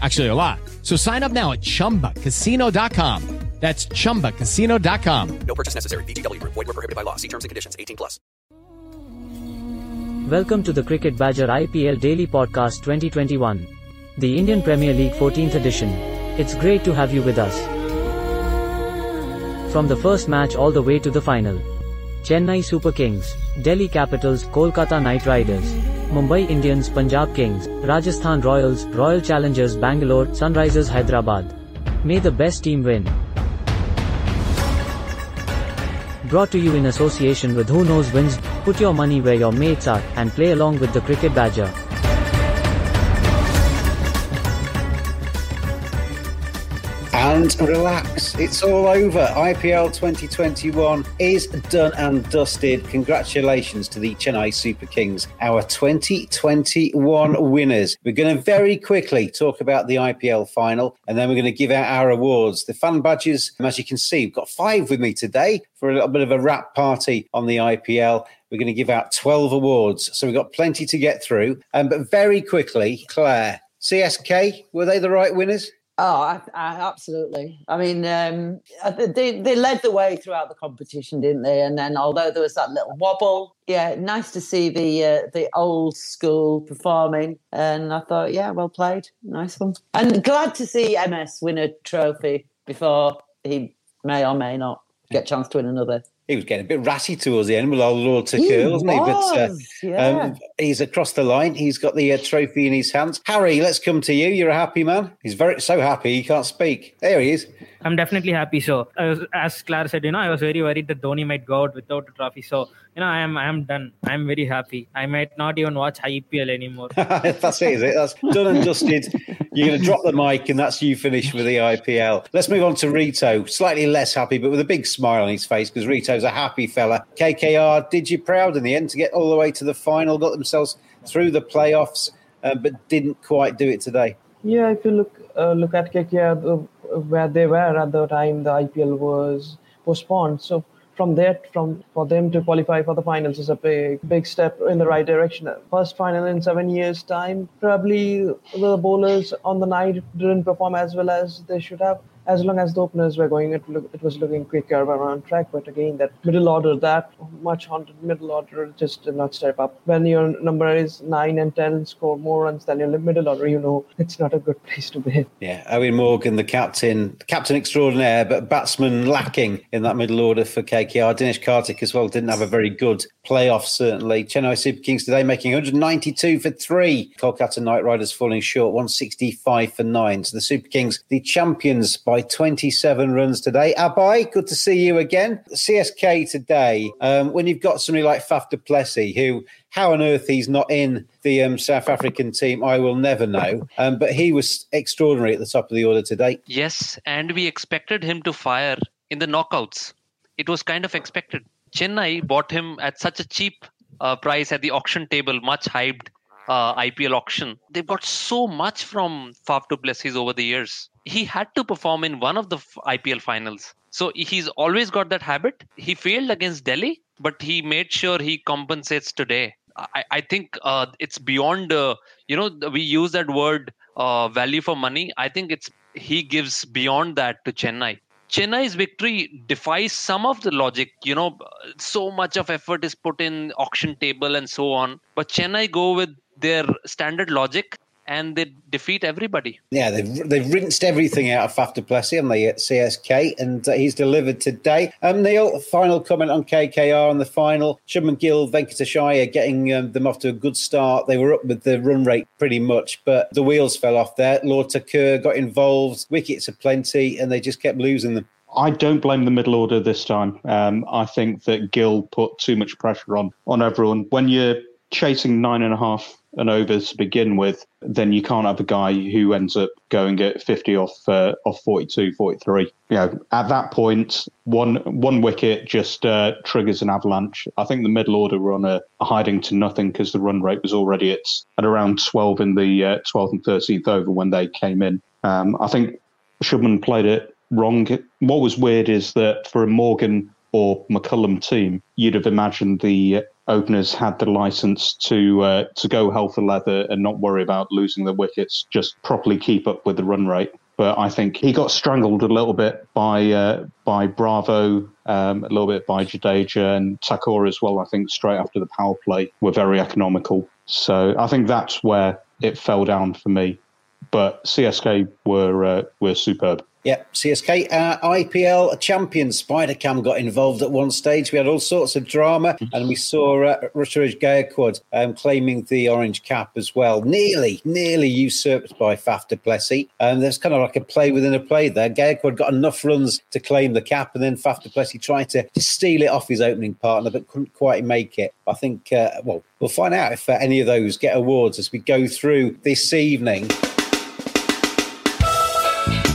Actually, a lot. So sign up now at chumbacasino.com. That's chumbacasino.com. No purchase necessary. VGW Group. Void were prohibited by law. See terms and conditions. 18 plus. Welcome to the Cricket Badger IPL Daily Podcast 2021. The Indian Premier League 14th edition. It's great to have you with us. From the first match all the way to the final. Chennai Super Kings, Delhi Capitals, Kolkata Knight Riders, Mumbai Indians, Punjab Kings, Rajasthan Royals, Royal Challengers Bangalore, Sunrisers Hyderabad. May the best team win. Brought to you in association with Who Knows Wins, put your money where your mates are, and play along with the Cricket Badger. And relax, it's all over. IPL 2021 is done and dusted. Congratulations to the Chennai Super Kings, our 2021 winners. We're going to very quickly talk about the IPL final and then we're going to give out our awards. The fan badges, and as you can see, we've got five with me today for a little bit of a wrap party on the IPL. We're going to give out 12 awards. So we've got plenty to get through. Um, but very quickly, Clare, CSK, were they the right winners? Oh, I, I, absolutely. I mean, um, they they led the way throughout the competition, didn't they? And then, although there was that little wobble, yeah, nice to see the uh, the old school performing. And I thought, yeah, well played, nice one. And glad to see MS win a trophy before he may or may not get a chance to win another he was getting a bit ratty towards the end with all Lord Thakur, wasn't he? But uh, yeah. um, he's across the line. He's got the uh, trophy in his hands. Hari, let's come to you. You're a happy man. He's very so happy he can't speak. There he is. I'm definitely happy. So, was, as Clara said, you know, I was very worried that Dhoni might go out without a trophy. So, you know, I am I am done. I'm very happy. I might not even watch IPL anymore. that's it, is it? That's done and dusted. You're going to drop the mic, and that's you finished with the IPL. Let's move on to Rito. Slightly less happy, but with a big smile on his face because Rito's a happy fella. KKR did you proud in the end to get all the way to the final, got themselves through the playoffs, uh, but didn't quite do it today. Yeah, if you look uh, look at KKR, where they were at the time the IPL was postponed. So from there, from for them to qualify for the finals is a big, big step in the right direction. First final in seven years' time. Probably the bowlers on the night didn't perform as well as they should have as long as the openers were going, it, look, it was looking quicker, on track. But again, that middle order, that much haunted middle order, just did not step up. When your number is nine and ten, score more runs than your middle order, you know it's not a good place to be. Yeah, Eoin Morgan, the captain, captain extraordinaire, but batsman lacking in that middle order for KKR. Dinesh Karthik as well didn't have a very good playoff, certainly. Chennai Super Kings today making 192 for three. Kolkata Knight Riders falling short, 165 for nine. So the Super Kings, the champions by 27 runs today. Abhaye, good to see you again. CSK today, um, when you've got somebody like Faf du Plessis, who how on earth he's not in the um, South African team, I will never know. Um, but he was extraordinary at the top of the order today. Yes, and we expected him to fire in the knockouts. It was kind of expected. Chennai bought him at such a cheap uh, price at the auction table, much hyped uh, IPL auction. They've got so much from Faf du Plessis over the years. He had to perform in one of the IPL finals. So he's always got that habit. He failed against Delhi, but he made sure he compensates today. I, I think uh, it's beyond, uh, you know, we use that word uh, value for money. I think it's he gives beyond that to Chennai. Chennai's victory defies some of the logic. You know, so much of effort is put in auction table and so on. But Chennai go with their standard logic and they defeat everybody. Yeah, they've, they've rinsed everything out of Faf du Plessis and the CSK, and uh, he's delivered today. Um, Neil, final comment on KKR on the final. Shubman Gill, Venkatesh Iyer getting um, them off to a good start. They were up with the run rate pretty much, but the wheels fell off there. Lord Thakur got involved, wickets are plenty, and they just kept losing them. I don't blame the middle order this time. Um, I think that Gill put too much pressure on on everyone. When you're chasing nine and a half and overs to begin with, then you can't have a guy who ends up going at 50 off uh, off 42, 43. You know, at that point, one one wicket just uh, triggers an avalanche. I think the middle order were on a, hiding to nothing because the run rate was already at, at around 12 in the uh, 12th and 13th over when they came in. Um, I think Shubman played it wrong. What was weird is that for a Morgan or McCullum team, you'd have imagined the openers had the license to uh, to go hell for leather and not worry about losing the wickets, just properly keep up with the run rate. But I think he got strangled a little bit by uh, by Bravo, um, a little bit by Jadeja and Thakur as well. I think straight after the power play were very economical. So I think that's where it fell down for me. But CSK were uh, were superb. Yeah, CSK uh, IPL champion Spidercam got involved at one stage. We had all sorts of drama, and we saw uh, Ruturaj Gaikwad um, claiming the orange cap as well. Nearly, nearly usurped by Faf du Plessis. Um, there's kind of like a play within a play there. Gaikwad got enough runs to claim the cap, and then Faf du Plessis tried to, to steal it off his opening partner, but couldn't quite make it. I think, uh, well, we'll find out if uh, any of those get awards as we go through this evening.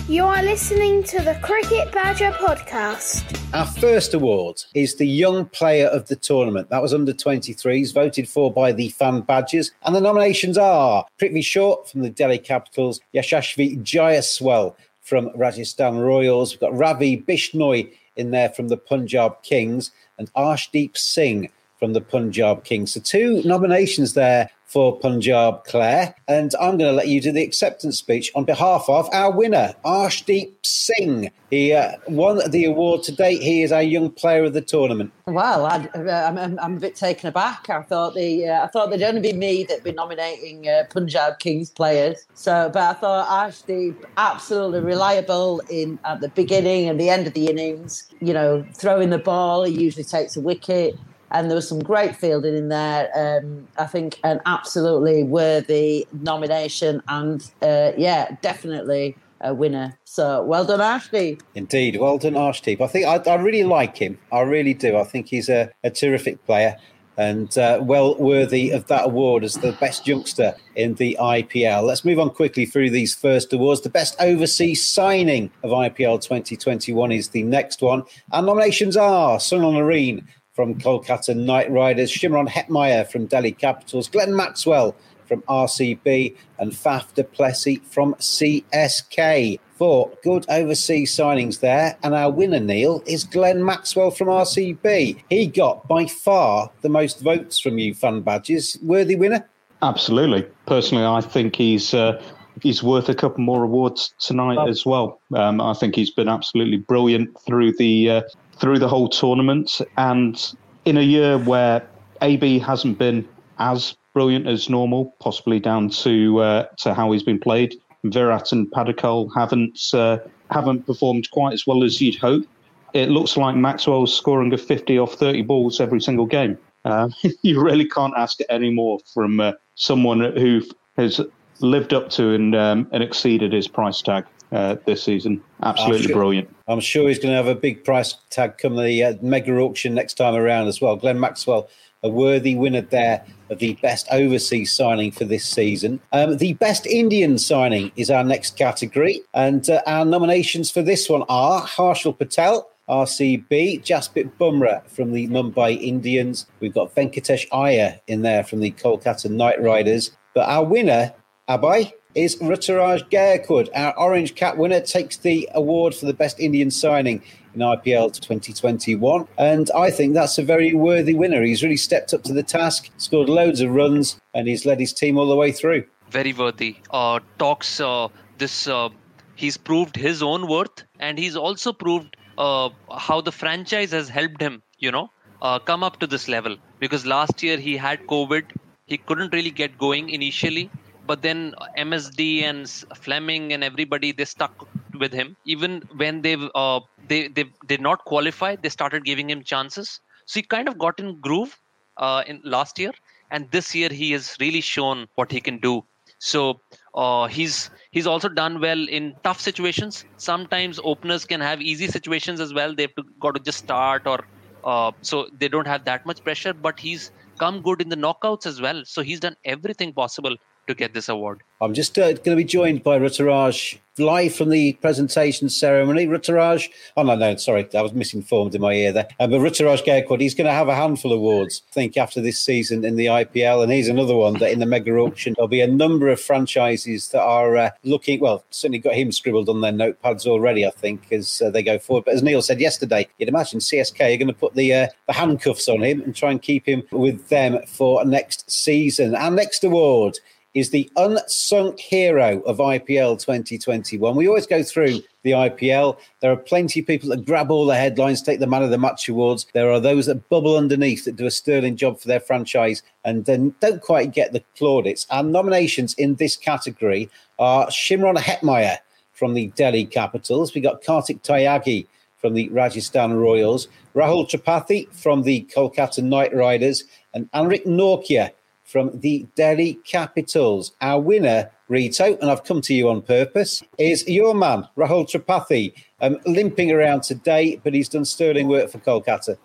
You are listening to the Cricket Badger podcast. Our first award is the Young Player of the Tournament. That was under 23s, voted for by the fan badgers. And the nominations are Prithvi Shaw from the Delhi Capitals, Yashasvi Jaiswal from Rajasthan Royals. We've got Ravi Bishnoi in there from the Punjab Kings and Arshdeep Singh from the Punjab Kings. So two nominations there for Punjab, Clare. And I'm going to let you do the acceptance speech on behalf of our winner, Arshdeep Singh. He uh, won the award to date. He is our young player of the tournament. Well, I, am I'm, I'm a bit taken aback. I thought the uh, I thought there'd only be me that'd be nominating uh, Punjab Kings players. So, but I thought Arshdeep absolutely reliable in at the beginning and the end of the innings. You know, throwing the ball, he usually takes a wicket and there was some great fielding in there. Um, I think an absolutely worthy nomination, and uh, yeah, definitely a winner. So well done, Arshdeep. Indeed, well done, Arshdeep. I think I, I, really like him. I really do. I think he's a, a terrific player and uh, well worthy of that award as the best youngster in the IPL. Let's move on quickly through these first awards. The best overseas signing of IPL 2021 is the next one. Our nominations are Sunil Narine from Kolkata Knight Riders, Shimron Hetmyer from Delhi Capitals, Glenn Maxwell from RCB, and Faf du Plessis from CSK. Four good overseas signings there. And our winner, Neil, is Glenn Maxwell from RCB. He got by far the most votes from you, fan badges. Worthy winner? Absolutely. Personally, I think he's. Uh, he's worth a couple more awards tonight oh. as well. Um, I think he's been absolutely brilliant through the uh, through the whole tournament. And in a year where AB hasn't been as brilliant as normal, possibly down to uh, to how he's been played, Virat and Padikkal haven't uh, haven't performed quite as well as you'd hope. It looks like Maxwell's scoring a 50 off 30 balls every single game. Uh, you really can't ask any more from uh, someone who has lived up to and, um, and exceeded his price tag uh, this season. Absolutely I'm sure, brilliant. I'm sure he's going to have a big price tag come the uh, mega auction next time around as well. Glenn Maxwell, a worthy winner there of the best overseas signing for this season. Um, the best Indian signing is our next category, and uh, our nominations for this one are Harshal Patel. RCB, Jasprit Bumrah from the Mumbai Indians. We've got Venkatesh Iyer in there from the Kolkata Knight Riders. But our winner, Abhaye, is Ruturaj Gaikwad. Our Orange Cap winner takes the award for the best Indian signing in IPL 2021. And I think that's a very worthy winner. He's really stepped up to the task, scored loads of runs, and he's led his team all the way through. Very worthy. Uh, talks uh, this. Uh, he's proved his own worth, and he's also proved uh, how the franchise has helped him. You know, uh, come up to this level because last year he had COVID. He couldn't really get going initially, but then MSD and Fleming and everybody they stuck with him. Even when they uh, they they did not qualify, they started giving him chances. So he kind of got in groove uh, in last year, and this year he has really shown what he can do. So uh, he's he's also done well in tough situations. Sometimes openers can have easy situations as well. They've got to just start or uh, so they don't have that much pressure. But he's come good in the knockouts as well. So he's done everything possible to get this award. I'm just uh, going to be joined by Ruturaj live from the presentation ceremony. Ruturaj, oh no, no, sorry, I was misinformed in my ear there. Uh, but Ruturaj Gaikwad, he's going to have a handful of awards, I think, after this season in the IPL. And he's another one that in the mega auction, there'll be a number of franchises that are uh, looking, well, certainly got him scribbled on their notepads already, I think, as uh, they go forward. But as Neil said yesterday, you'd imagine CSK are going to put the, uh, the handcuffs on him and try and keep him with them for next season. Our next award is the unsunk hero of IPL 2021. We always go through the IPL. There are plenty of people that grab all the headlines, take the man of the match awards. There are those that bubble underneath that do a sterling job for their franchise and then don't quite get the plaudits. Our nominations in this category are Shimron Hetmyer from the Delhi Capitals. We got Kartik Tyagi from the Rajasthan Royals, Rahul Tripathi from the Kolkata Knight Riders, and Anrich Nortje from the Delhi Capitals. Our winner, Rito, and I've come to you on purpose, is your man, Rahul Tripathi, um, limping around today, but he's done sterling work for Kolkata.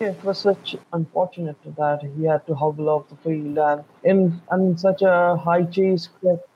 Yeah, it was such unfortunate that he had to hobble off the field, and in and such a high chase,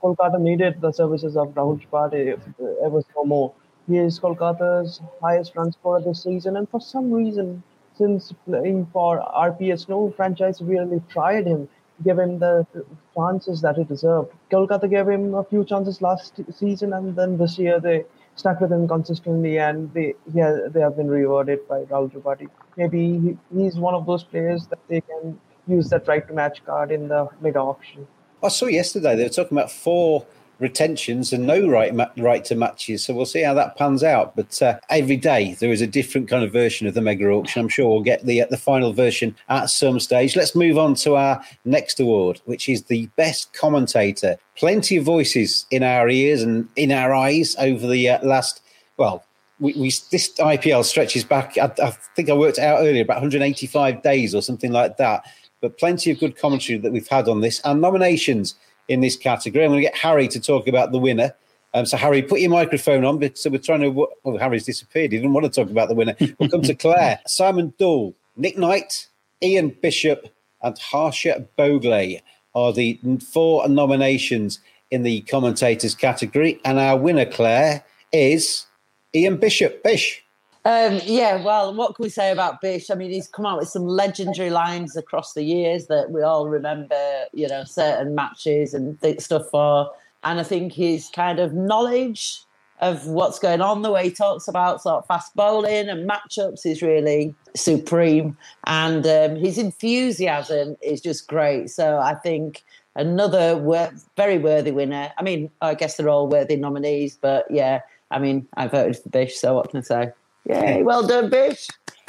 Kolkata needed the services of Rahul Tripathi ever so more. He is Kolkata's highest run scorer this season, and for some reason, since playing for RPS, no franchise really tried him give him the chances that he deserved. Kolkata gave him a few chances last season, and then this year they stuck with him consistently, and they yeah, they have been rewarded by Rahul Tripathi. Maybe he, he's one of those players that they can use that right to match card in the mid auction. I saw yesterday they were talking about four retentions and no right ma- right to matches. So we'll see how that pans out. But uh, every day there is a different kind of version of the mega auction. I'm sure we'll get the uh, the final version at some stage. Let's move on to our next award, which is the best commentator. Plenty of voices in our ears and in our eyes over the uh, last well. We, we, this IPL stretches back. I, I think I worked out earlier about 185 days or something like that. But plenty of good commentary that we've had on this and nominations in this category. I'm going to get Hari to talk about the winner. Um, so, Hari, put your microphone on So we're trying to. Well, Hari's disappeared. He didn't want to talk about the winner. We'll come to Clare, Simon Doull, Nick Knight, Ian Bishop, and Harsha Bhogle are the four nominations in the commentators category. And our winner, Clare, is Ian Bishop. Bish. Um, yeah, well, what can we say about Bish? I mean, he's come out with some legendary lines across the years that we all remember, you know, certain matches and th- stuff for. And I think his kind of knowledge of what's going on, the way he talks about sort of fast bowling and matchups is really supreme. And um, his enthusiasm is just great. So I think another wor- very worthy winner. I mean, I guess they're all worthy nominees, but yeah, I mean, I voted for Bish, so what can I say? Yay, well done, Bish.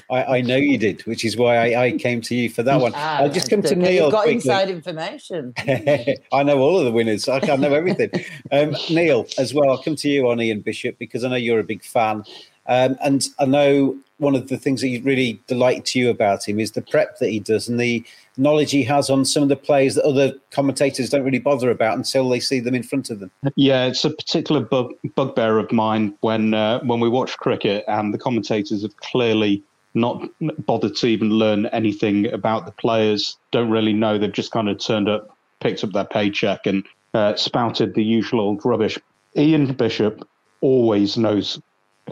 I, I, know you did, which is why I, I came to you for that one. Ah, I'll just come to Neil. You've got quickly. inside information. I know all of the winners. I, I know everything. um, Neil, as well, I'll come to you on Ian Bishop because I know you're a big fan. Um, and I know one of the things that really delight to you about him is the prep that he does and the knowledge he has on some of the players that other commentators don't really bother about until they see them in front of them. Yeah, it's a particular bug, bugbear of mine when uh, when we watch cricket and the commentators have clearly not bothered to even learn anything about the players. Don't really know. They've just kind of turned up, picked up their paycheck, and uh, spouted the usual old rubbish. Ian Bishop always knows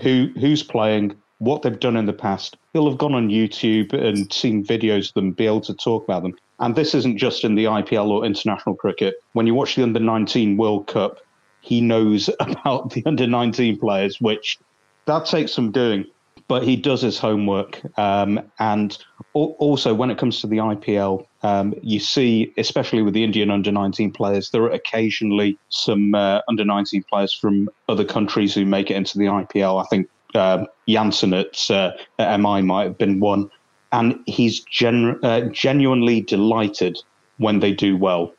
who who's playing, what they've done in the past. He'll have gone on YouTube and seen videos of them, be able to talk about them. And this isn't just in the IPL or international cricket. When you watch the under 19 World Cup, he knows about the under 19 players, which that takes some doing. But he does his homework. Um, and also, when it comes to the IPL, um, you see, especially with the Indian under 19 players, there are occasionally some uh, under 19 players from other countries who make it into the IPL. I think um, Jansen at, uh, at MI might have been one. And he's uh, genuinely delighted when they do well.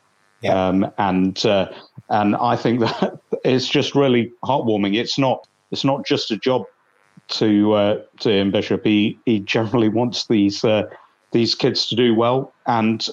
Um, and uh, and I think that it's just really heartwarming. It's not it's not just a job to uh, to Ian Bishop. He he generally wants these uh, these kids to do well, and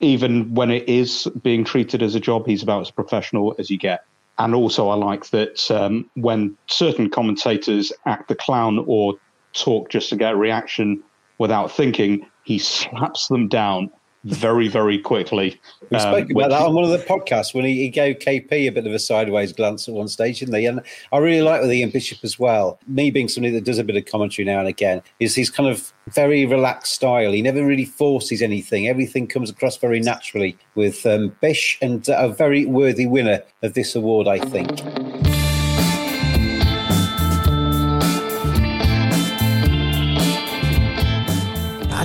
even when it is being treated as a job, he's about as professional as you get. And also, I like that um, when certain commentators act the clown or talk just to get a reaction without thinking, he slaps them down very, very quickly. We Um, spoke about that on one of the podcasts when he, he gave KP a bit of a sideways glance at one stage, didn't he? And I really like with Ian Bishop as well. Me being somebody that does a bit of commentary now and again, is his kind of very relaxed style. He never really forces anything. Everything comes across very naturally with um, Bish, and a very worthy winner of this award, I think.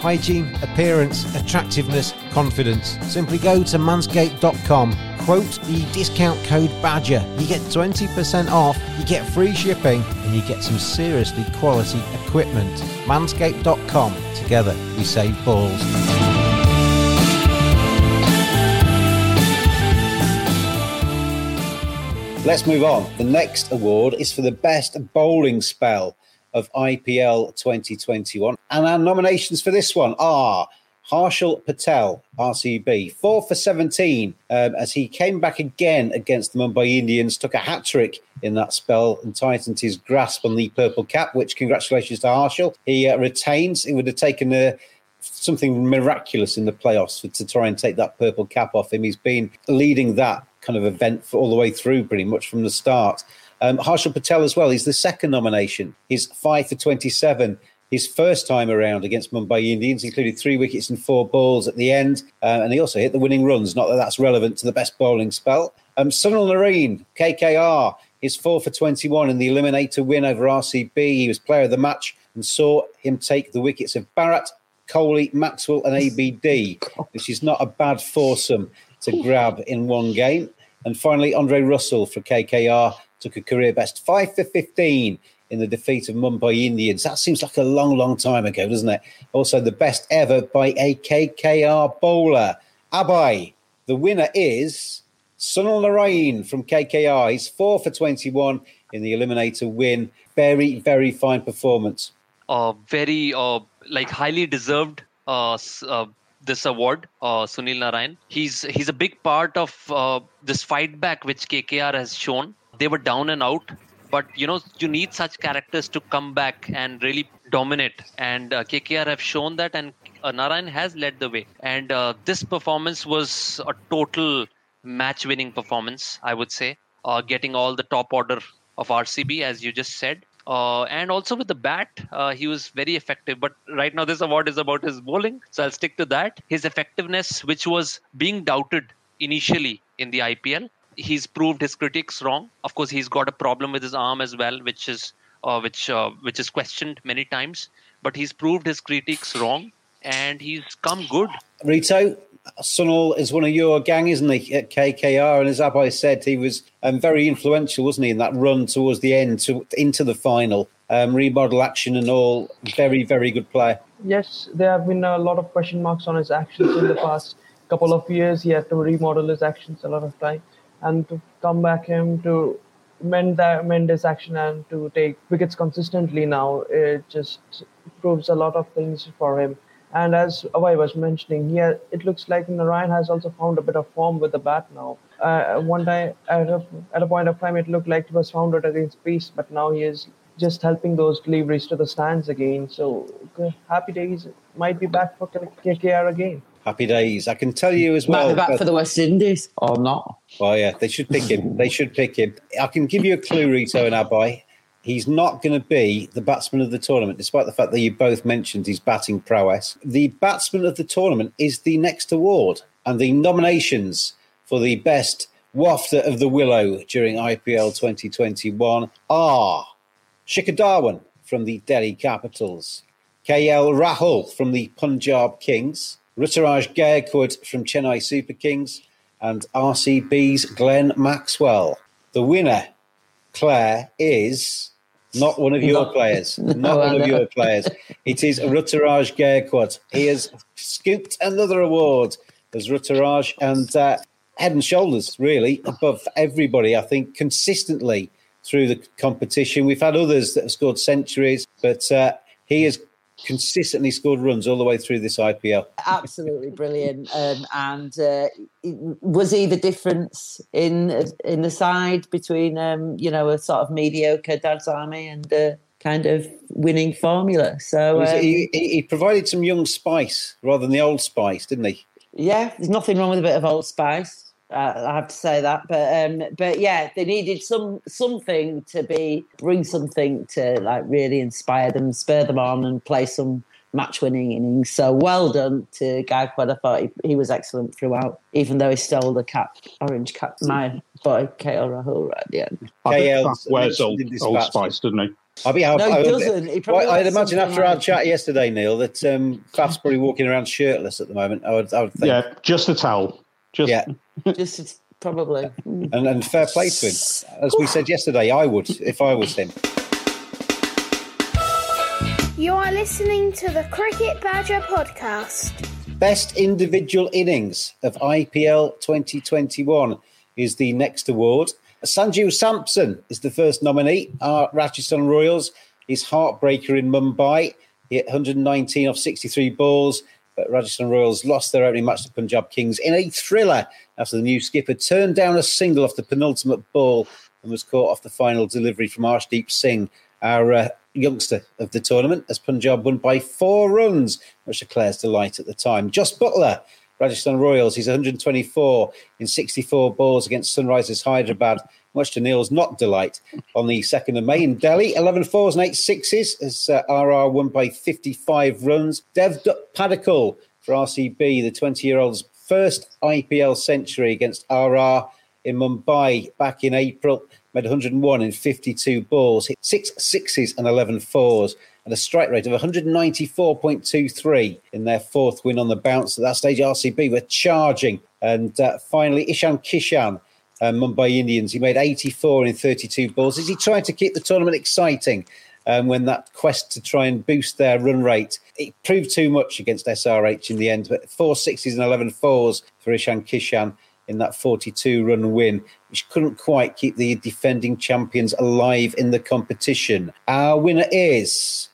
Hygiene, appearance, attractiveness, confidence. Simply go to manscaped.com, quote the discount code BADGER. You get 20% off, you get free shipping, and you get some seriously quality equipment. Manscaped.com. Together, we save balls. Let's move on. The next award is for the best bowling spell of IPL 2021. And our nominations for this one are Harshal Patel, RCB, 4 for 17, um, as he came back again against the Mumbai Indians, took a hat trick in that spell and tightened his grasp on the purple cap, which congratulations to Harshal. He uh, retains, it would have taken a something miraculous in the playoffs for, to try and take that purple cap off him. He's been leading that kind of event for all the way through, pretty much from the start. Um, Harshal Patel as well. He's the second nomination. He's five for twenty-seven. His first time around against Mumbai Indians included three wickets and four balls at the end, uh, and he also hit the winning runs. Not that that's relevant to the best bowling spell. Um, Sunil Narine, KKR, is four for 21 in the eliminator win over RCB. He was player of the match and saw him take the wickets of Bharat, Kohli, Maxwell, and ABD, which is not a bad foursome to grab in one game. And finally, Andre Russell for KKR took a career best five for 15 in the defeat of Mumbai Indians. That seems like a long, long time ago, doesn't it? Also, the best ever by a KKR bowler. Abhaye, the winner is Sunil Narine from KKR. He's four for 21 in the eliminator win. Very, very fine performance. uh, very uh, like highly deserved uh, uh, this award, uh, Sunil Narayan. He's he's a big part of uh, this fight back which KKR has shown. They were down and out, but you know you need such characters to come back and really dominate. And uh, KKR have shown that, and uh, Narayan has led the way. And uh, this performance was a total match-winning performance, I would say. Uh, getting all the top order of RCB, as you just said. Uh, and also with the bat, uh, he was very effective. But right now, this award is about his bowling, so I'll stick to that. His effectiveness, which was being doubted initially in the IPL, he's proved his critics wrong. Of course, he's got a problem with his arm as well, which is uh, which uh, which is questioned many times. But he's proved his critics wrong, and he's come good. Rito, Sunil is one of your gang, isn't he, at KKR? And as Abhaye said, he was um, very influential, wasn't he, in that run towards the end to into the final. Um, remodel action and all. Very, very good player. Yes, there have been a lot of question marks on his actions in the past couple of years. He had to remodel his actions a lot of time, and to come back him to mend that mend his action and to take wickets consistently now, it just proves a lot of things for him. And as Abhaye was mentioning, here it looks like Narayan has also found a bit of form with the bat now. Uh, one time, at a, at a point of time, it looked like he was founded against pace, but now he is just helping those deliveries to the stands again. So happy days might be back for KKR again. Happy days. I can tell you as Might well. be back for the West Indies or not. Well, yeah, they should pick him. They should pick him. I can give you a clue, Rito and Abhaye. He's not going to be the batsman of the tournament, despite the fact that you both mentioned his batting prowess. The batsman of the tournament is the next award, and the nominations for the best wafter of the willow during IPL 2021 are Shikhar Dhawan from the Delhi Capitals, KL Rahul from the Punjab Kings, Ruturaj Gaikwad from Chennai Super Kings, and RCB's Glenn Maxwell. The winner, Clare, is not one of your No. players. Not No, one I of your players. It is Ruturaj Gaikwad. He has scooped another award as Ruturaj and uh, head and shoulders, really, above everybody, I think, consistently through the competition. We've had others that have scored centuries, but uh, he has consistently scored runs all the way through this IPL. Absolutely brilliant. Um, and uh, was he the difference in in the side between um, you know a sort of mediocre Dad's Army and uh, kind of winning formula? So um, he, he, he provided some young spice rather than the old spice, didn't he? Yeah, there's nothing wrong with a bit of Old Spice. Uh, I have to say that, but um, but yeah, they needed some something to be bring something to like really inspire them, spur them on, and play some match-winning innings. So well done to Gaikwad. I thought he, he was excellent throughout, even though he stole the cap, orange cap. My boy KL Rahul right at the end. KL wears old, old Spice, doesn't he? I'll be, I'll, No, he I'll- doesn't. He probably Well, I'd imagine something after our chat yesterday, Neil, that um, Faf's probably walking around shirtless at the moment. I would, I would think. Yeah, just a towel. Just Yeah. Just probably. And, and fair play to him. As we said yesterday, I would if I was him. You are listening to the Cricket Badger podcast. Best individual innings of IPL 2021 is the next award. Sanju Samson is the first nominee. Our Rajasthan Royals, his heartbreaker in Mumbai. He hit 119 off 63 balls, but Rajasthan Royals lost their opening match to Punjab Kings in a thriller after the new skipper turned down a single off the penultimate ball and was caught off the final delivery from Arshdeep Singh, our uh, youngster of the tournament, as Punjab won by four runs, much declares delight at the time. Jos Buttler, Rajasthan Royals, he's 124 in 64 balls against Sunrisers Hyderabad, much to Neil's not delight. On the 2nd of May in Delhi, 11 fours and 8 sixes as uh, RR won by 55 runs. Dev Dutt Padikkal for RCB, the 20 year old's first IPL century against RR in Mumbai back in April. Made 101 in 52 balls, hit six sixes and 11 fours, and a strike rate of 194.23 in their fourth win on the bounce. At that stage, RCB were charging. And uh, finally, Ishan Kishan, uh, Mumbai Indians, he made 84 in 32 balls. Is he trying to keep the tournament exciting? Um, when that quest to try and boost their run rate, it proved too much against SRH in the end. But four sixes and 11 fours for Ishan Kishan in that 42 run win, which couldn't quite keep the defending champions alive in the competition. Our winner is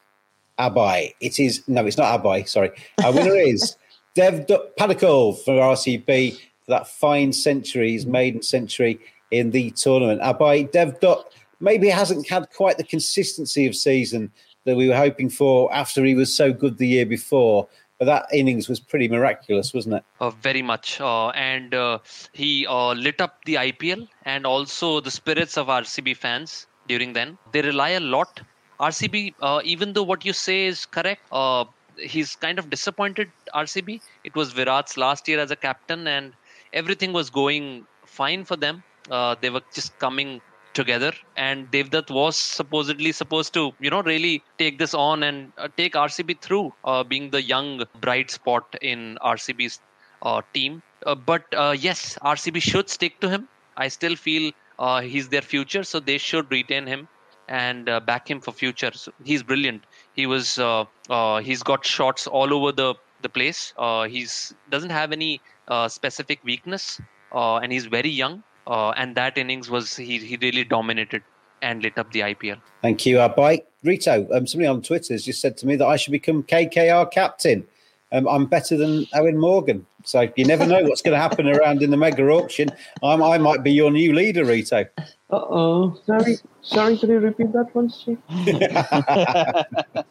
Abhaye. It is, no, it's not Abhaye, sorry. Our winner is Dev Dutt for RCB that fine century, his maiden century in the tournament. Abhaye, Dev Dutt maybe hasn't had quite the consistency of season that we were hoping for after he was so good the year before. But that innings was pretty miraculous, wasn't it? Uh, very much. Uh, and uh, he uh, lit up the IPL and also the spirits of RCB fans during then. They rely a lot. RCB, uh, even though what you say is correct, uh, he's kind of disappointed RCB. It was Virat's last year as a captain and everything was going fine for them. Uh, they were just coming together. And Devdutt was supposedly supposed to you know really take this on and uh, take RCB through uh, being the young bright spot in RCB's uh, team. Uh, but uh, yes RCB should stick to him. I still feel uh, he's their future so they should retain him and back him for future. So he's brilliant. He was he's got shots all over the the place. He's doesn't have any uh, specific weakness uh, and he's very young uh, and that innings was he he really dominated and lit up the IPL. Thank you, Abhaye. Rito, um, somebody on Twitter has just said to me that I should become KKR captain. um, I'm better than Eoin Morgan. So you never know what's going to happen around in the mega auction. I'm, I might be your new leader, Rito. Uh oh. Sorry, sorry. Could you repeat that once,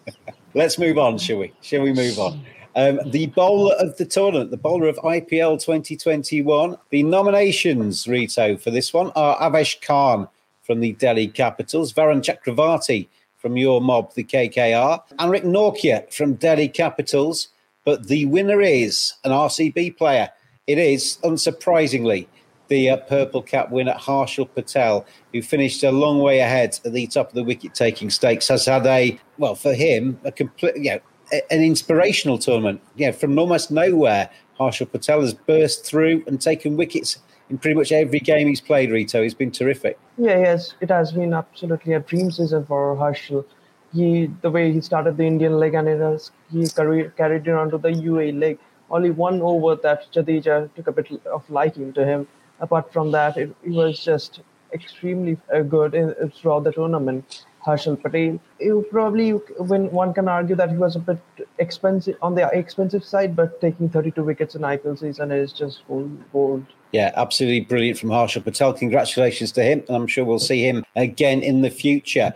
Let's move on, shall we? Shall we move on? Um, the bowler of the tournament, the bowler of IPL 2021. The nominations, Rito, for this one are Avesh Khan from the Delhi Capitals, Varun Chakravarthy from your mob, the KKR, Anrich Nortje from Delhi Capitals. But the winner is an RCB player. It is, unsurprisingly, the uh, purple cap winner, Harshal Patel, who finished a long way ahead at the top of the wicket taking stakes, has had a, well, for him, a complete, you know, an inspirational tournament. Yeah, from almost nowhere, Harshal Patel has burst through and taken wickets in pretty much every game he's played, Rito. He's been terrific. Yeah, yes, it has been absolutely a dream season for Harshal. He, the way he started the Indian leg and it has, he carried, carried it on to the UAE leg. Only one over that Jadeja took a bit of liking to him. Apart from that, it, was just extremely uh, good in, throughout the tournament. Harshal Patel, you probably when one can argue that he was a bit expensive on the expensive side, but taking 32 wickets in IPL season is just gold. gold. Yeah, absolutely brilliant from Harshal Patel. Congratulations to him, and I'm sure we'll see him again in the future.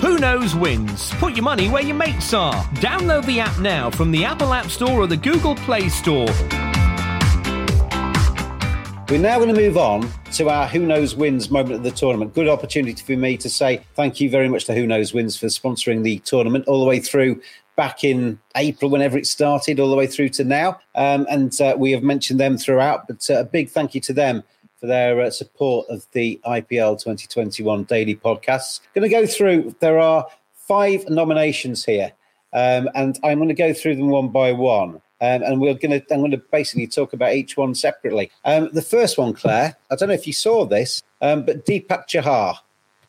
Who knows wins? Put your money where your mates are. Download the app now from the Apple App Store or the Google Play Store. We're now going to move on to our Who Knows Wins moment of the tournament. Good opportunity for me to say thank you very much to Who Knows Wins for sponsoring the tournament all the way through back in April, whenever it started, all the way through to now. Um, and uh, we have mentioned them throughout, but uh, a big thank you to them for their uh, support of the IPL 2021 daily podcasts. Going to go through, there are five nominations here, um, and I'm going to go through them one by one. Um, and we're going to, I'm going to basically talk about each one separately. Um, the first one, Clare, I don't know if you saw this, um, but Deepak Chahar,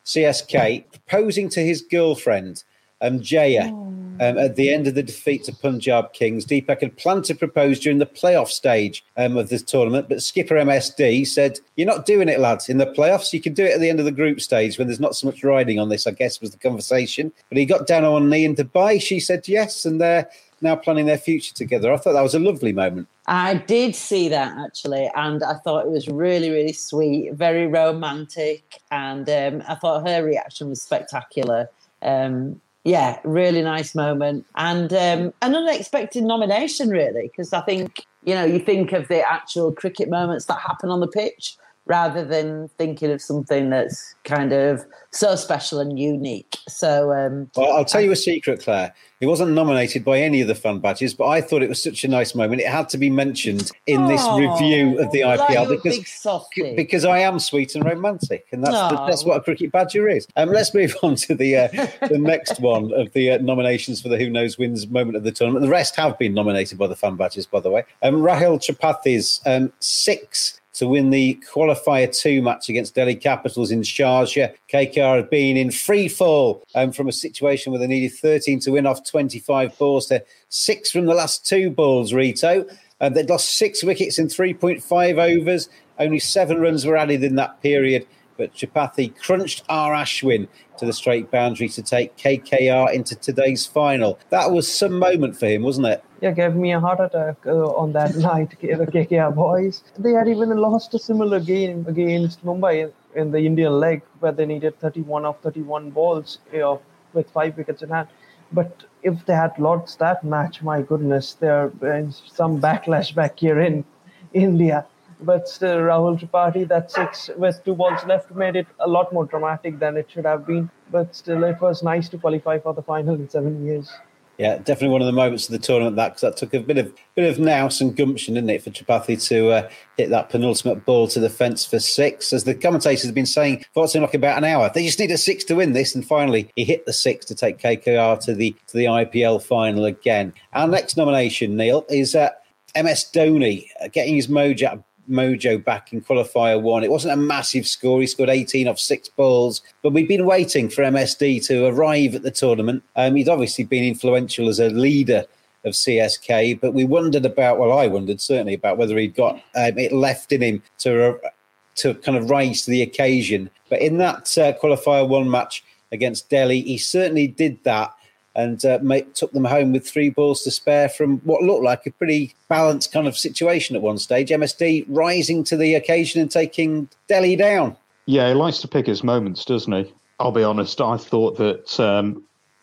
CSK, proposing to his girlfriend, um, Jaya, um, at the end of the defeat to Punjab Kings. Deepak had planned to propose during the playoff stage um, of this tournament, but skipper MSD said, You're not doing it, lads, in the playoffs. You can do it at the end of the group stage when there's not so much riding on this, I guess, was the conversation. But he got down on one knee in Dubai. She said yes, and they're now planning their future together. I thought that was a lovely moment. I did see that actually, and I thought it was really, really sweet, very romantic, and um, I thought her reaction was spectacular. Um, yeah, really nice moment, and um, an unexpected nomination, really, because I think you know you think of the actual cricket moments that happen on the pitch rather than thinking of something that's kind of so special and unique. So, um, Well, I'll tell you a secret, Clare. It wasn't nominated by any of the fun badges, but I thought it was such a nice moment. It had to be mentioned in this review of the IPL because because I am sweet and romantic, and that's the, that's what a cricket badger is. Um, let's move on to the uh, the next one of the uh, nominations for the Who Knows Wins moment of the tournament. The rest have been nominated by the fun badges, by the way. Um, Rahul Tripathi's um, six to win the qualifier two match against Delhi Capitals in Sharjah. KKR had been in free fall um, from a situation where they needed 13 to win off 25 balls to six from the last two balls, Rito. Uh, they'd lost six wickets in 3.5 overs. Only seven runs were added in that period. But Tripathi crunched R. Ashwin to the straight boundary to take KKR into today's final. That was some moment for him, wasn't it? Yeah, gave me a heart attack uh, on that night. The KKR boys. They had even lost a similar game against Mumbai in, the Indian leg, where they needed 31 of 31 balls uh, with five wickets in hand. But if they had lost that match, my goodness, there is some backlash back here in India. But still, Rahul Tripathi, that six with two balls left, made it a lot more dramatic than it should have been. But still, it was nice to qualify for the final in seven years. Yeah, definitely one of the moments of the tournament that because that took a bit of bit of nous and gumption, didn't it, for Tripathi to uh, hit that penultimate ball to the fence for six. As the commentators have been saying for what seemed like about an hour, they just need a six to win this, and finally he hit the six to take KKR to the to the IPL final again. Our next nomination, Neil, is uh, MS Dhoni uh, getting his mojo mojo back in qualifier one. It wasn't a massive score. He scored 18 off six balls, but we'd been waiting for MSD to arrive at the tournament. Um, he's obviously been influential as a leader of CSK, but we wondered about, well, I wondered certainly about whether he'd got um, it left in him to, uh, to kind of rise to the occasion. But in that uh, qualifier one match against Delhi, he certainly did that. And uh, made, took them home with three balls to spare from what looked like a pretty balanced kind of situation at one stage. MSD rising to the occasion and taking Delhi down. Yeah, he likes to pick his moments, doesn't he? I'll be honest. I thought that um,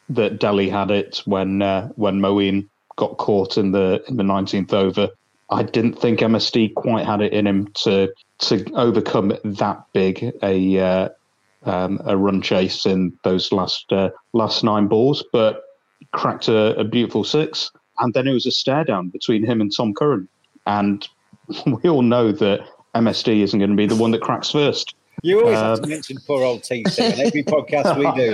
that Delhi had it when uh, when Moeen got caught in the in the nineteenth over. I didn't think MSD quite had it in him to to overcome that big a uh, um, a run chase in those last uh, last nine balls, but cracked a, a, beautiful six, and then it was a stare down between him and Tom Curran, and we all know that MSD isn't going to be the one that cracks first. You always um, have to um, mention poor old TC on every podcast we do,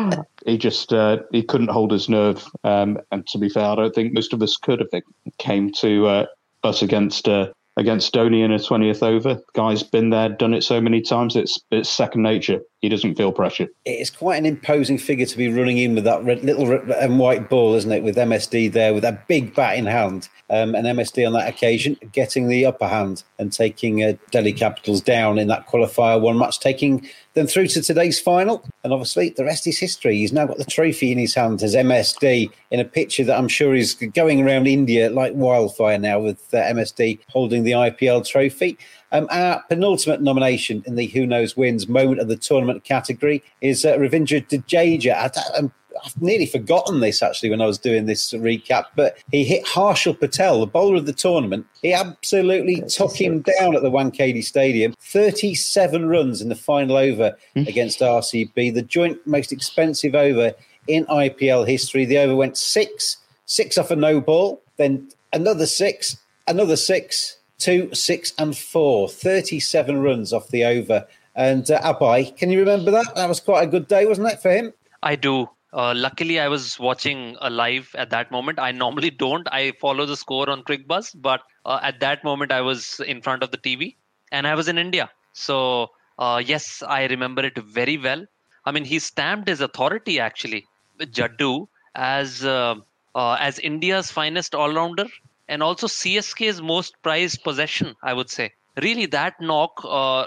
don't you? he just uh, he couldn't hold his nerve, um, and to be fair, I don't think most of us could if it came to uh, us against uh, against Dhoni in a 20th over. Guy's been there, done it so many times, it's it's second nature. He doesn't feel pressure. It's quite an imposing figure to be running in with that red, little red and white ball, isn't it? With MSD there, with a big bat in hand, um, and MSD on that occasion getting the upper hand and taking uh, Delhi Capitals down in that qualifier one match, taking them through to today's final. And obviously, the rest is history. He's now got the trophy in his hand as MSD in a picture that I'm sure is going around India like wildfire now with uh, MSD holding the IPL trophy. Um, our penultimate nomination in the Who Knows Wins moment of the tournament category is uh, Ravindra Jadeja. I, am I've nearly forgotten this actually when I was doing this recap, but he hit Harshal Patel, the bowler of the tournament. He absolutely took him down at the Wankhede Stadium. 37 runs in the final over hmm. against RCB, the joint most expensive over in IPL history. The over went six, six off a no ball, then another six, another six, two, six, and four. 37 runs off the over. And uh, Abhaye, can you remember that? That was quite a good day, wasn't it, for him? I do. Uh, luckily, I was watching a live at that moment. I normally don't. I follow the score on Cricbuzz, but uh, at that moment, I was in front of the TV and I was in India. So, uh, yes, I remember it very well. I mean, he stamped his authority actually, Jaddu, as uh, uh, as India's finest all-rounder and also CSK's most prized possession. I would say, really, that knock uh,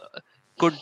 could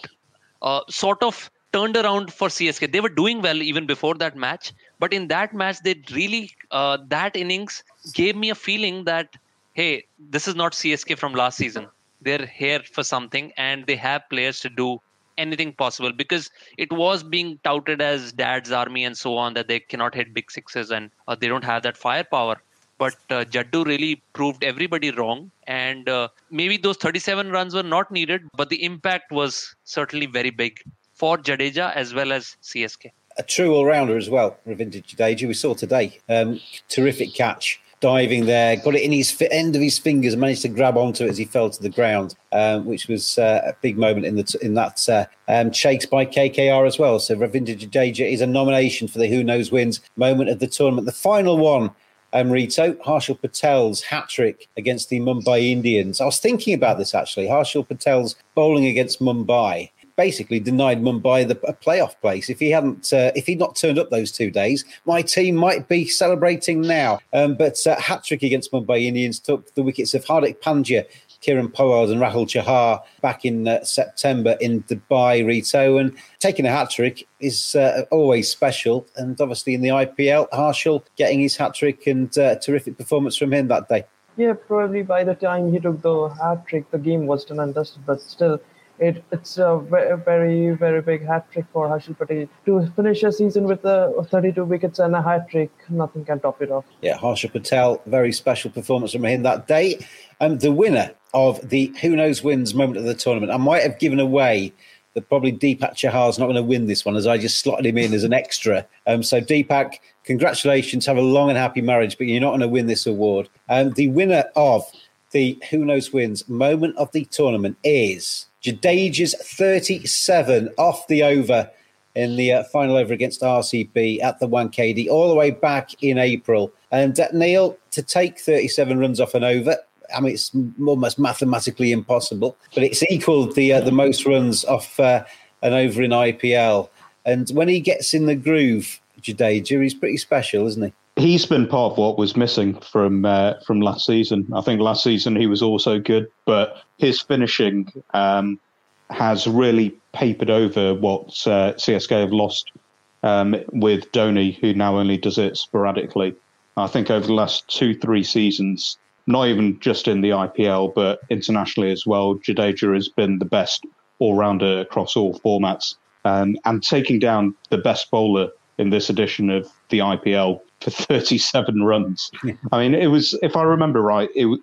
sort of turned around for CSK. They were doing well even before that match, but in that match, they really uh, that innings gave me a feeling that hey, this is not CSK from last season. They're here for something, and they have players to do anything possible because it was being touted as dad's army and so on that they cannot hit big sixes and uh, they don't have that firepower but uh, Jaddu really proved everybody wrong. And uh, maybe those 37 runs were not needed, but the impact was certainly very big for Jadeja as well as CSK. A true all rounder as well, Ravindra Jadeja. We saw today. Um, terrific catch, diving there, got it in his end of his fingers, and managed to grab onto it as he fell to the ground, um, which was uh, a big moment in the in that uh, um, chase by KKR as well. So Ravindra Jadeja is a nomination for the Who Knows Wins moment of the tournament. The final one. Um, Rito, Harshal Patel's hat trick against the Mumbai Indians. I was thinking about this actually. Harshal Patel's bowling against Mumbai basically denied Mumbai the a playoff place. If he hadn't, uh, if he'd not turned up those two days, my team might be celebrating now. Um, but uh, hat trick against Mumbai Indians took the wickets of Hardik Pandya. Kieron Pollard and Rahul Chahar back in uh, September in Dubai, Rito. And taking a hat trick is uh, always special. And obviously in the IPL, Harshal getting his hat trick and uh, terrific performance from him that day. Yeah, probably by the time he took the hat trick, the game was done and dusted. But still, it, it's a very, very big hat trick for Harshal Patel. To finish a season with uh, 32 wickets and a hat trick, nothing can top it off. Yeah, Harshal Patel, very special performance from him that day. And um, the winner of the Who Knows Wins moment of the tournament. I might have given away that probably Deepak Chahar's not going to win this one as I just slotted him in as an extra. Um, so, Deepak, congratulations. Have a long and happy marriage, but you're not going to win this award. Um, the winner of the Who Knows Wins moment of the tournament is Jadeja's 37 off the over in the uh, final over against RCB at the Wankhede, all the way back in April. And uh, Neil, to take 37 runs off an over, I mean, it's almost mathematically impossible, but it's equaled the uh, the most runs off uh, an over in IPL. And when he gets in the groove, Jadeja, he's pretty special, isn't he? he's been part of what was missing from uh, from last season. I think last season he was also good, but his finishing um, has really papered over what uh, CSK have lost um, with Dhoni, who now only does it sporadically. I think over the last two, three seasons, not even just in the IPL, but internationally as well, Jadeja has been the best all rounder across all formats. Um, and taking down the best bowler in this edition of the IPL for 37 runs. I mean, it was, if I remember right, it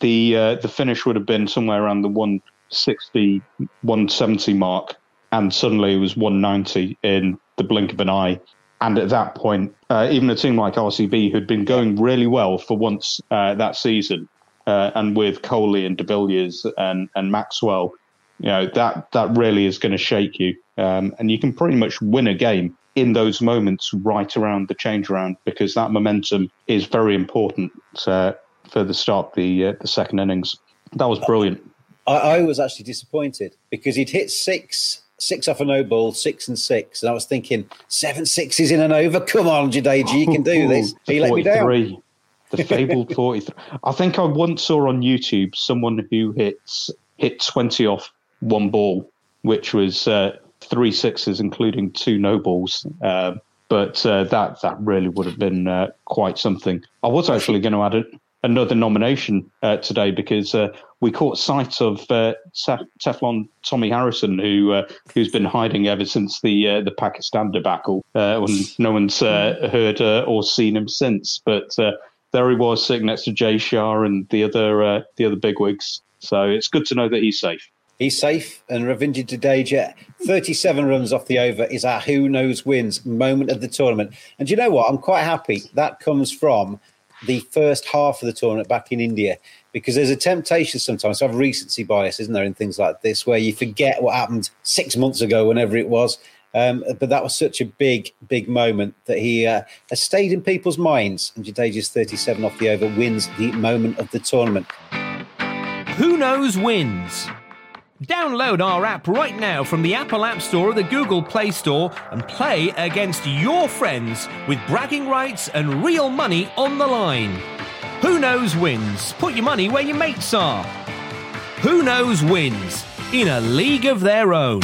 the uh, the finish would have been somewhere around the 160, 170 mark, and suddenly it was 190 in the blink of an eye. And at that point, uh, even a team like RCB, who'd been going really well for once uh, that season, uh, and with Kohli and De Villiers and, and Maxwell, you know that that really is going to shake you, um, and you can pretty much win a game in those moments right around the change round because that momentum is very important uh, for the start the uh, the second innings. That was brilliant. I, I was actually disappointed because he'd hit six six off a no ball, six and six. And I was thinking, seven sixes in an over. Come on, Jadeja, you can do this. He let me down. The fabled 43. I think I once saw on YouTube someone who hits hit 20 off one ball, which was uh, three sixes, including two no balls. Uh, but uh, that that really would have been uh, quite something. I was actually going to add it another nomination uh, today because uh, we caught sight of uh, Teflon Tommy Harrison, who uh, who's been hiding ever since the uh, the Pakistan debacle, uh, and no one's heard or seen him since. But there he was, sitting next to Jay Shah and the other the other bigwigs. So it's good to know that he's safe. He's safe, and Ravindra Jadeja, 37 runs off the over, is our who knows wins moment of the tournament. And you know what? I'm quite happy that comes from the first half of the tournament back in India because there's a temptation sometimes to have recency bias, isn't there, in things like this, where you forget what happened six months ago, whenever it was. Um, but that was such a big, big moment that he uh, has stayed in people's minds. And Jadeja's 37 off the over wins the moment of the tournament. Who knows wins? Download our app right now from the Apple App Store or the Google Play Store and play against your friends with bragging rights and real money on the line. Who knows wins? Put your money where your mates are. Who knows wins? In a league of their own.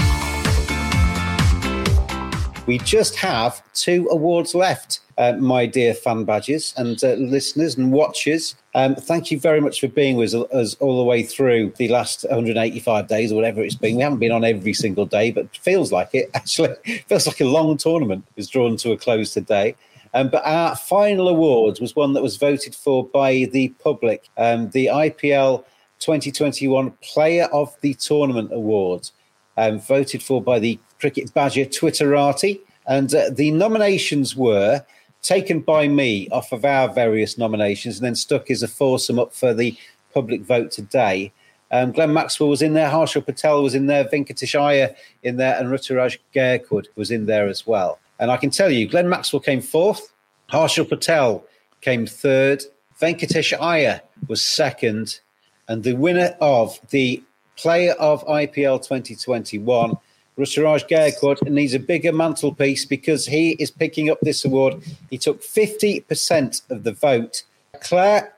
We just have two awards left uh, my dear fan badges and uh, listeners and watchers. Um, thank you very much for being with us all the way through the last 185 days or whatever it's been. We haven't been on every single day, but feels like it. Actually, feels like a long tournament is drawn to a close today. Um, but our final award was one that was voted for by the public, um, the IPL 2021 Player of the Tournament Award, um, voted for by the Cricket Badger Twitterati. And uh, the nominations were taken by me off of our various nominations and then stuck as a foursome up for the public vote today. Um, Glenn Maxwell was in there, Harshal Patel was in there, Venkatesh Iyer in there, and Ruturaj Gaikwad was in there as well. And I can tell you, Glenn Maxwell came fourth, Harshal Patel came third, Venkatesh Iyer was second, and the winner of the Player of IPL 2021 Ruturaj Gaikwad needs a bigger mantelpiece because he is picking up this award. He took 50% of the vote. Clare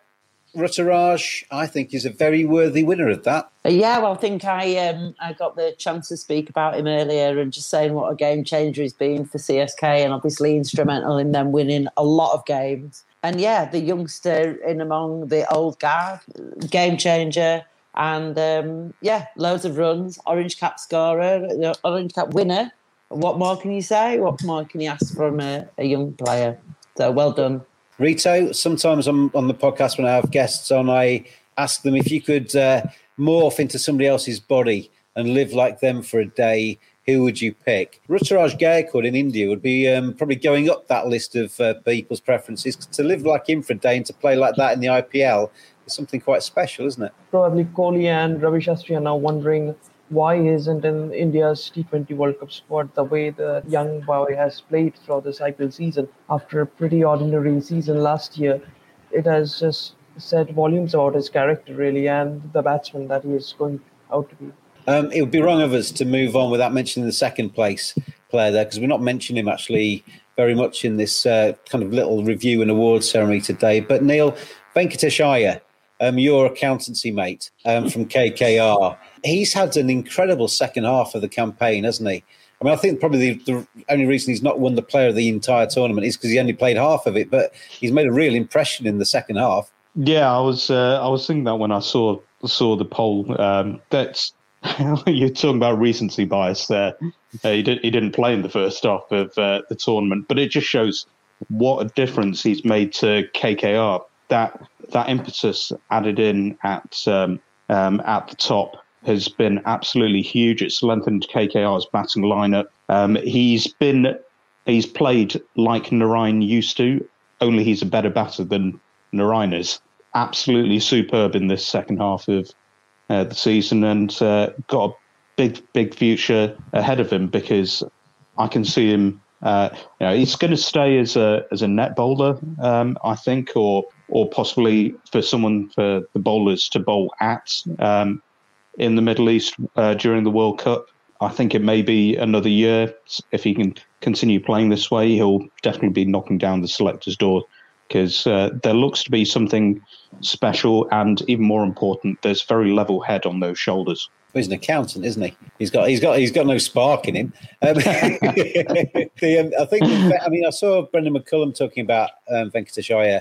Ruturaj, I think, is a very worthy winner of that. Yeah, well, I think I um, I got the chance to speak about him earlier and just saying what a game changer he's been for CSK and obviously instrumental in them winning a lot of games. And yeah, the youngster in among the old guard, game changer and um, yeah, loads of runs. Orange cap scorer, orange cap winner. What more can you say? What more can you ask from a, a young player? So well done. Rito, sometimes I'm on the podcast when I have guests on, I ask them if you could uh, morph into somebody else's body and live like them for a day, who would you pick? Ruturaj Gaikwad in India would be um, probably going up that list of uh, people's preferences. To live like him for a day and to play like that in the IPL is something quite special, isn't it? Probably Kohli and Ravi Shastri are now wondering why isn't in India's T20 World Cup squad the way the young boy has played throughout this IPL season after a pretty ordinary season last year. It has just said volumes about his character, really, and the batsman that he is going out to be. Um, it would be wrong of us to move on without mentioning the second place player there because we're not mentioning him actually very much in this uh, kind of little review and award ceremony today. But Neil Venkatesh Iyer um, your accountancy mate um, from KKR. He's had an incredible second half of the campaign, hasn't he? I mean, I think probably the, the only reason he's not won the player of the entire tournament is because he only played half of it, but he's made a real impression in the second half. Yeah, I was uh, I was thinking that when I saw saw the poll. Um, that's you're talking about recency bias there. Uh, he did he didn't play in the first half of uh, the tournament, but it just shows what a difference he's made to KKR. That that impetus added in at um, um, at the top has been absolutely huge. It's lengthened KKR's batting lineup. Um, he's been he's played like Narine used to, only he's a better batter than Narine is. Absolutely superb in this second half of uh, the season, and uh, got a big big future ahead of him because I can see him. Uh, you know, he's going to stay as a as a net bowler, um, I think, or or possibly for someone for the bowlers to bowl at. Um, in the Middle East uh, during the World Cup. I think it may be another year. If he can continue playing this way, he'll definitely be knocking down the selector's door because uh, there looks to be something special and even more important, there's very level head on those shoulders. He's an accountant, isn't he? He's got he's got he's got no spark in him. Um, the, um, I think I mean I saw Brendon McCullum talking about um, Venkatesh Iyer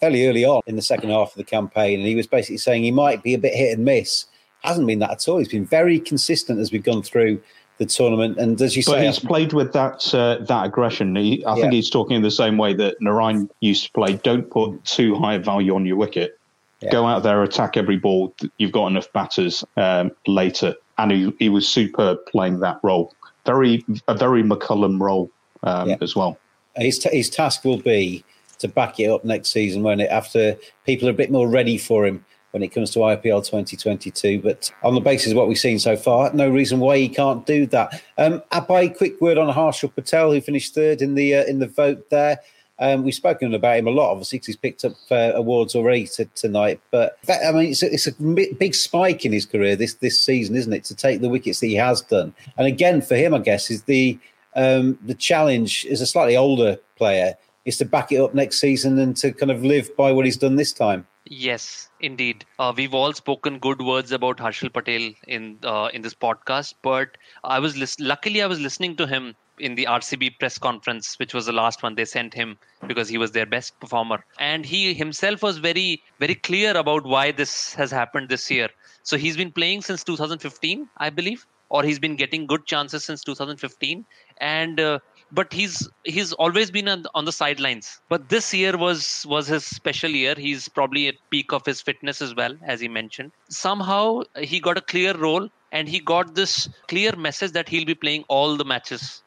fairly early on in the second half of the campaign, and he was basically saying he might be a bit hit and miss hasn't been that at all. He's been very consistent as we've gone through the tournament. And as you but say, he's played with that uh, that aggression. He, I yeah. think he's talking in the same way that Narine used to play. Don't put too high a value on your wicket. Yeah. Go out there, attack every ball. You've got enough batters um, later, and he, he was superb playing that role. Very a very McCullum role um, yeah. as well. His t- his task will be to back it up next season when it after people are a bit more ready for him when it comes to IPL 2022. But on the basis of what we've seen so far, no reason why he can't do that. Um, a quick word on Harshal Patel, who finished third in the uh, in the vote there. Um, we've spoken about him a lot, obviously, because he's picked up uh, awards already to, tonight. But that, I mean, it's a, it's a big spike in his career this this season, isn't it? To take the wickets that he has done, and again for him, I guess, is the um, the challenge is a slightly older player is to back it up next season and to kind of live by what he's done this time. Yes, indeed. Uh, we've all spoken good words about Harshal Patel in uh, in this podcast, but I was lis- luckily I was listening to him in the RCB press conference, which was the last one they sent him because he was their best performer, and he himself was very very clear about why this has happened this year. So he's been playing since 2015, I believe, or he's been getting good chances since 2015, and uh, but he's he's always been on, the sidelines. But this year was was his special year. He's probably at peak of his fitness as well as he mentioned. Somehow he got a clear role and he got this clear message that he'll be playing all the matches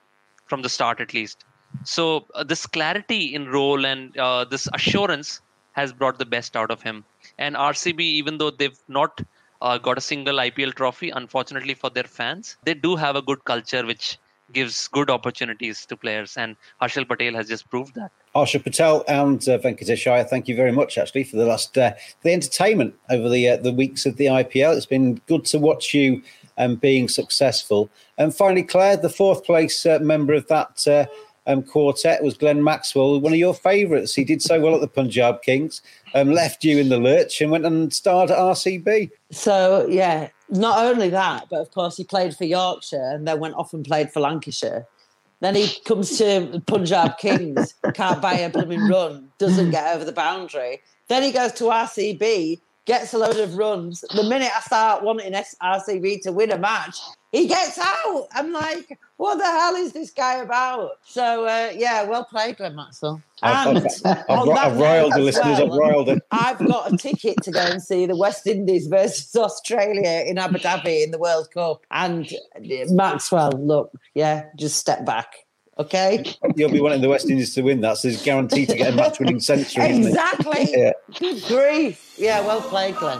from the start at least. So uh, this clarity in role and uh, this assurance has brought the best out of him. And rcb even though they've not uh, got a single ipl trophy unfortunately for their fans they do have a good culture which gives good opportunities to players, and Harshal Patel has just proved that. Harshal Patel and uh, Venkatesh Iyer, thank you very much actually for the last uh, the entertainment over the uh, the weeks of the IPL. It's been good to watch you um, being successful. And finally, Clare, the fourth place uh, member of that uh, um, quartet was Glenn Maxwell, one of your favourites. He did so well at the Punjab Kings, um, left you in the lurch, and went and starred at RCB. So yeah, not only that, but of course he played for Yorkshire and then went off and played for Lancashire. Then he comes to Punjab Kings, can't buy a blooming run, doesn't get over the boundary. Then he goes to RCB, gets a load of runs. The minute I start wanting RCB to win a match, he gets out. I'm like, what the hell is this guy about? So uh, yeah, well played, Glenn Maxwell. And I've, I've, I've riled the listeners. Well, I've it. I've got a ticket to go and see the West Indies versus Australia in Abu Dhabi in the World Cup. And Maxwell, look, yeah, just step back. Okay. You'll be wanting the West Indies to win that, so he's guaranteed to get a match winning century. exactly. Yeah. Good grief. Yeah, well played, Glenn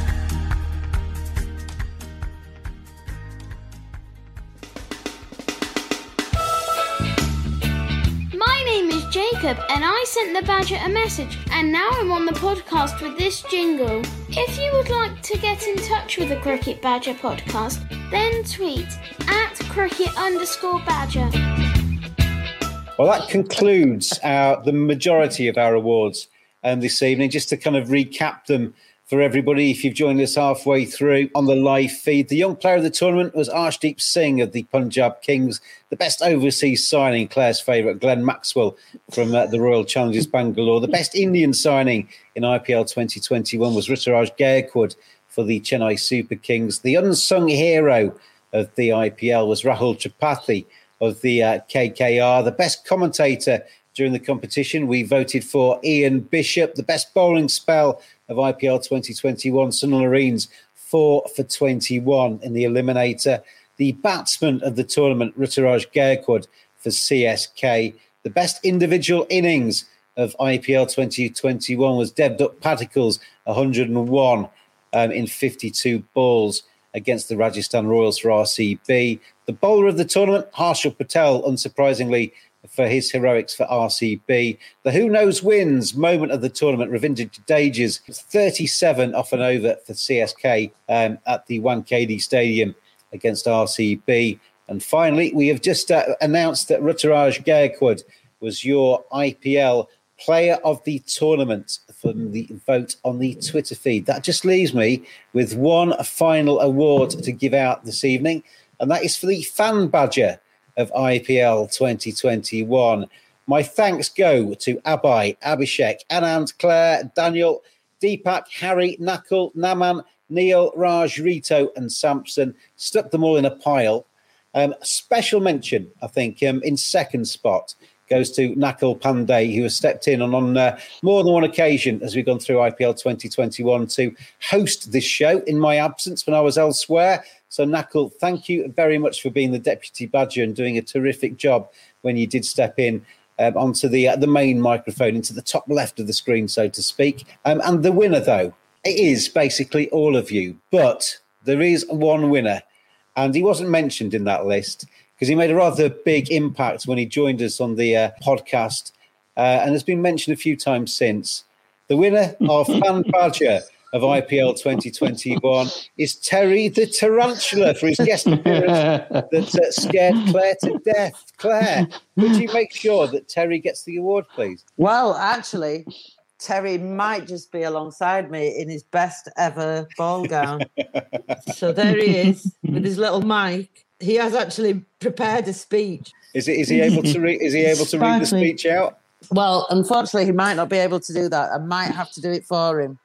Jacob and I sent the Badger a message, and now I'm on the podcast with this jingle. If you would like to get in touch with the Cricket Badger podcast, then tweet at cricket underscore badger. Well, that concludes our the majority of our awards um, this evening. Just to kind of recap them for everybody, if you've joined us halfway through on the live feed, the young player of the tournament was Arshdeep Singh of the Punjab Kings. The best overseas signing, Clare's favourite, Glenn Maxwell from uh, the Royal Challengers Bangalore. The best Indian signing in IPL 2021 was Ruturaj Gaikwad for the Chennai Super Kings. The unsung hero of the IPL was Rahul Tripathi of the uh, KKR. The best commentator during the competition, we voted for Ian Bishop. The best bowling spell of IPL 2021, Sunil four for 21 in the eliminator. The batsman of the tournament, Ruturaj Gaikwad for CSK. The best individual innings of IPL 2021 was Devdutt Padikkal's 101 um, in 52 balls against the Rajasthan Royals for RCB. The bowler of the tournament, Harshal Patel, unsurprisingly, for his heroics for RCB. The Who Knows Wins moment of the tournament, Ravindra Jadeja's 37 off and over for CSK um, at the Wankhede Stadium against RCB. And finally, we have just uh, announced that Ruturaj Gaikwad was your IPL player of the tournament from the vote on the Twitter feed. That just leaves me with one final award to give out this evening, and that is for the Fan Badger of IPL 2021. My thanks go to Abhaye, Abhishek, Anand, Clare, Daniel, Deepak, Hari, Nakul, Naman, Neil, Raj, Rito, and Samson. Stuck them all in a pile. Um, special mention, I think, um, in second spot goes to Nakul Pandey, who has stepped in on, on uh, more than one occasion as we've gone through IPL 2021 to host this show in my absence when I was elsewhere. So, Nakul, thank you very much for being the deputy badger and doing a terrific job when you did step in. Um, onto the uh, the main microphone, into the top left of the screen, so to speak. Um, and the winner, though, it is basically all of you, but there is one winner, and he wasn't mentioned in that list because he made a rather big impact when he joined us on the uh, podcast, uh, and has been mentioned a few times since. The winner of Fan Badger of IPL 2021 is Terry the Tarantula for his guest appearance that uh, scared Clare to death. Clare, could you make sure that Terry gets the award, please? Well, actually, Terry might just be alongside me in his best ever ball gown. so there he is with his little mic. He has actually prepared a speech. Is, it, is he able to read? Is he able to read the speech out? Well, unfortunately, he might not be able to do that. I might have to do it for him.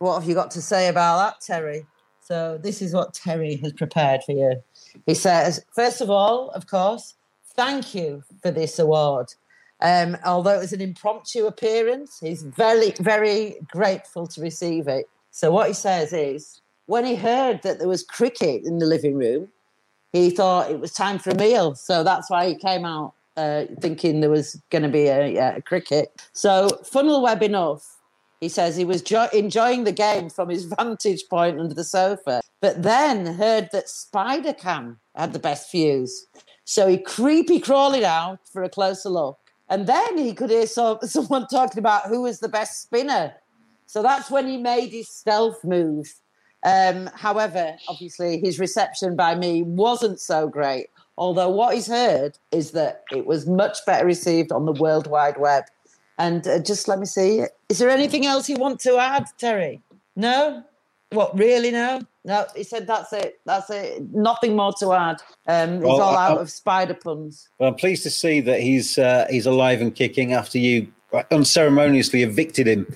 What have you got to say about that, Terry? So, this is what Terry has prepared for you. He says, first of all, of course, thank you for this award. Um, although it was an impromptu appearance, he's very, very grateful to receive it. So, what he says is, when he heard that there was cricket in the living room, he thought it was time for a meal. So, that's why he came out uh, thinking there was going to be a, yeah, a cricket. So, funnel web enough, he says he was jo- enjoying the game from his vantage point under the sofa, but then heard that Spider Cam had the best views. So he creepy crawled out for a closer look. And then he could hear so- someone talking about who was the best spinner. So that's when he made his stealth move. Um, however, obviously, his reception by me wasn't so great. Although what he's heard is that it was much better received on the World Wide Web. And uh, just let me see. Is there anything else you want to add, Terry? No? What, really? No? No, he said that's it. That's it. Nothing more to add. Um, he's Well, all out I- of spider puns. Well, I'm pleased to see that he's uh, he's alive and kicking after you unceremoniously evicted him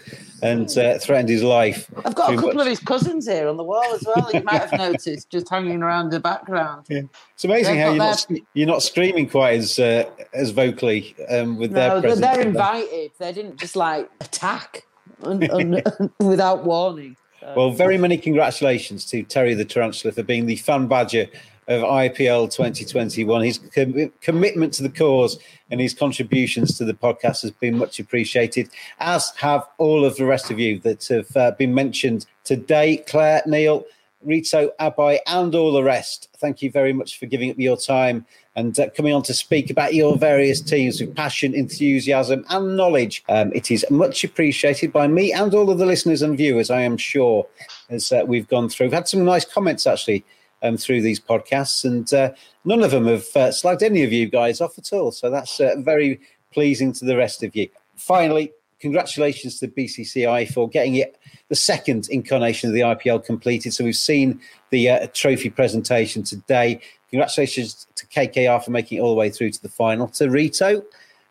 and uh, threatened his life. I've got a couple much. of his cousins here on the wall as well. You might have noticed, just hanging around the background. It's amazing They've how you're not, you're not screaming quite as uh, as vocally um, with their No, they're, presence. they're invited. They didn't just like attack un, un, without warning. Well, very many congratulations to Terry the Tarantula for being the fan badger of IPL 2021. His com- commitment to the cause and his contributions to the podcast has been much appreciated, as have all of the rest of you that have uh, been mentioned today. Clare, Neil, Rito, Abhaye, and all the rest. Thank you very much for giving up your time and uh, coming on to speak about your various teams with passion, enthusiasm, and knowledge. Um, it is much appreciated by me and all of the listeners and viewers, I am sure, as uh, we've gone through. We've had some nice comments actually um, through these podcasts, and uh, none of them have uh, slagged any of you guys off at all. So that's uh, very pleasing to the rest of you. Finally, congratulations to BCCI for getting it the second incarnation of the IPL completed. So we've seen the uh, trophy presentation today. Congratulations to KKR for making it all the way through to the final. To Rito,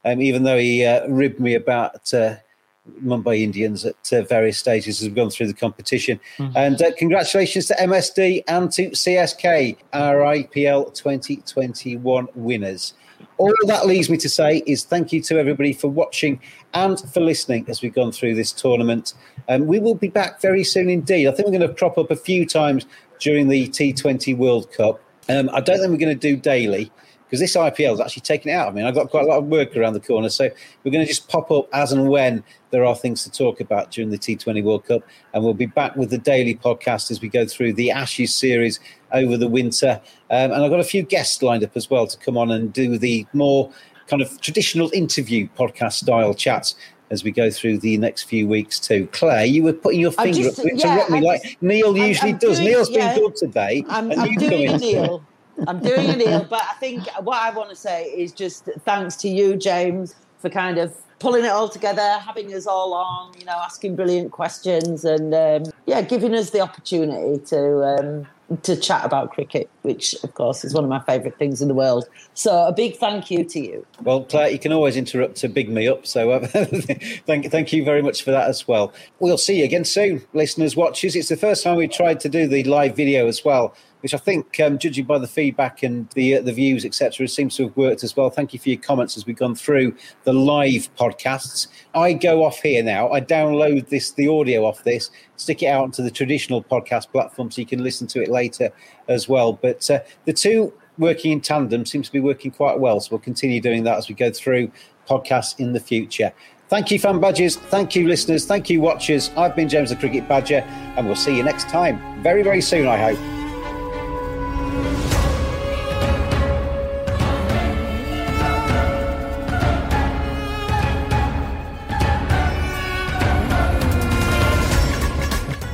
um, even though he uh, ribbed me about uh, Mumbai Indians at uh, various stages as we've gone through the competition. Mm-hmm. And uh, congratulations to MSD and to CSK, our IPL 2021 winners. All that leaves me to say is thank you to everybody for watching and for listening as we've gone through this tournament. Um, we will be back very soon indeed. I think we're going to crop up a few times during the T20 World Cup. Um, I don't think we're going to do daily because this IPL has actually taken it out. I mean, I've got quite a lot of work around the corner, so we're going to just pop up as and when there are things to talk about during the T20 World Cup, and we'll be back with the daily podcast as we go through the Ashes series over the winter. Um, and I've got a few guests lined up as well to come on and do the more kind of traditional interview podcast style chats as we go through the next few weeks too. Clare, you were putting your finger just, up to yeah, me like just, Neil usually I'm, I'm does. Doing, Neil's yeah, been good today. I'm, I'm doing a deal. I'm doing a deal, but I think what I want to say is just thanks to you, James, for kind of pulling it all together, having us all on, you know, asking brilliant questions, and um, yeah, giving us the opportunity to um, to chat about cricket, which of course is one of my favourite things in the world. So a big thank you to you. Well, Clare, you can always interrupt to big me up. So uh, thank thank you very much for that as well. We'll see you again soon, listeners, watchers. It's the first time we tried to do the live video as well which I think, um, judging by the feedback and the uh, the views, etc., seems to have worked as well. Thank you for your comments as we've gone through the live podcasts. I go off here now. I download this, the audio off this, stick it out onto the traditional podcast platform so you can listen to it later as well. But uh, the two working in tandem seems to be working quite well. So we'll continue doing that as we go through podcasts in the future. Thank you, fan badges. Thank you, listeners. Thank you, watchers. I've been James the Cricket Badger, and we'll see you next time. Very, very soon, I hope.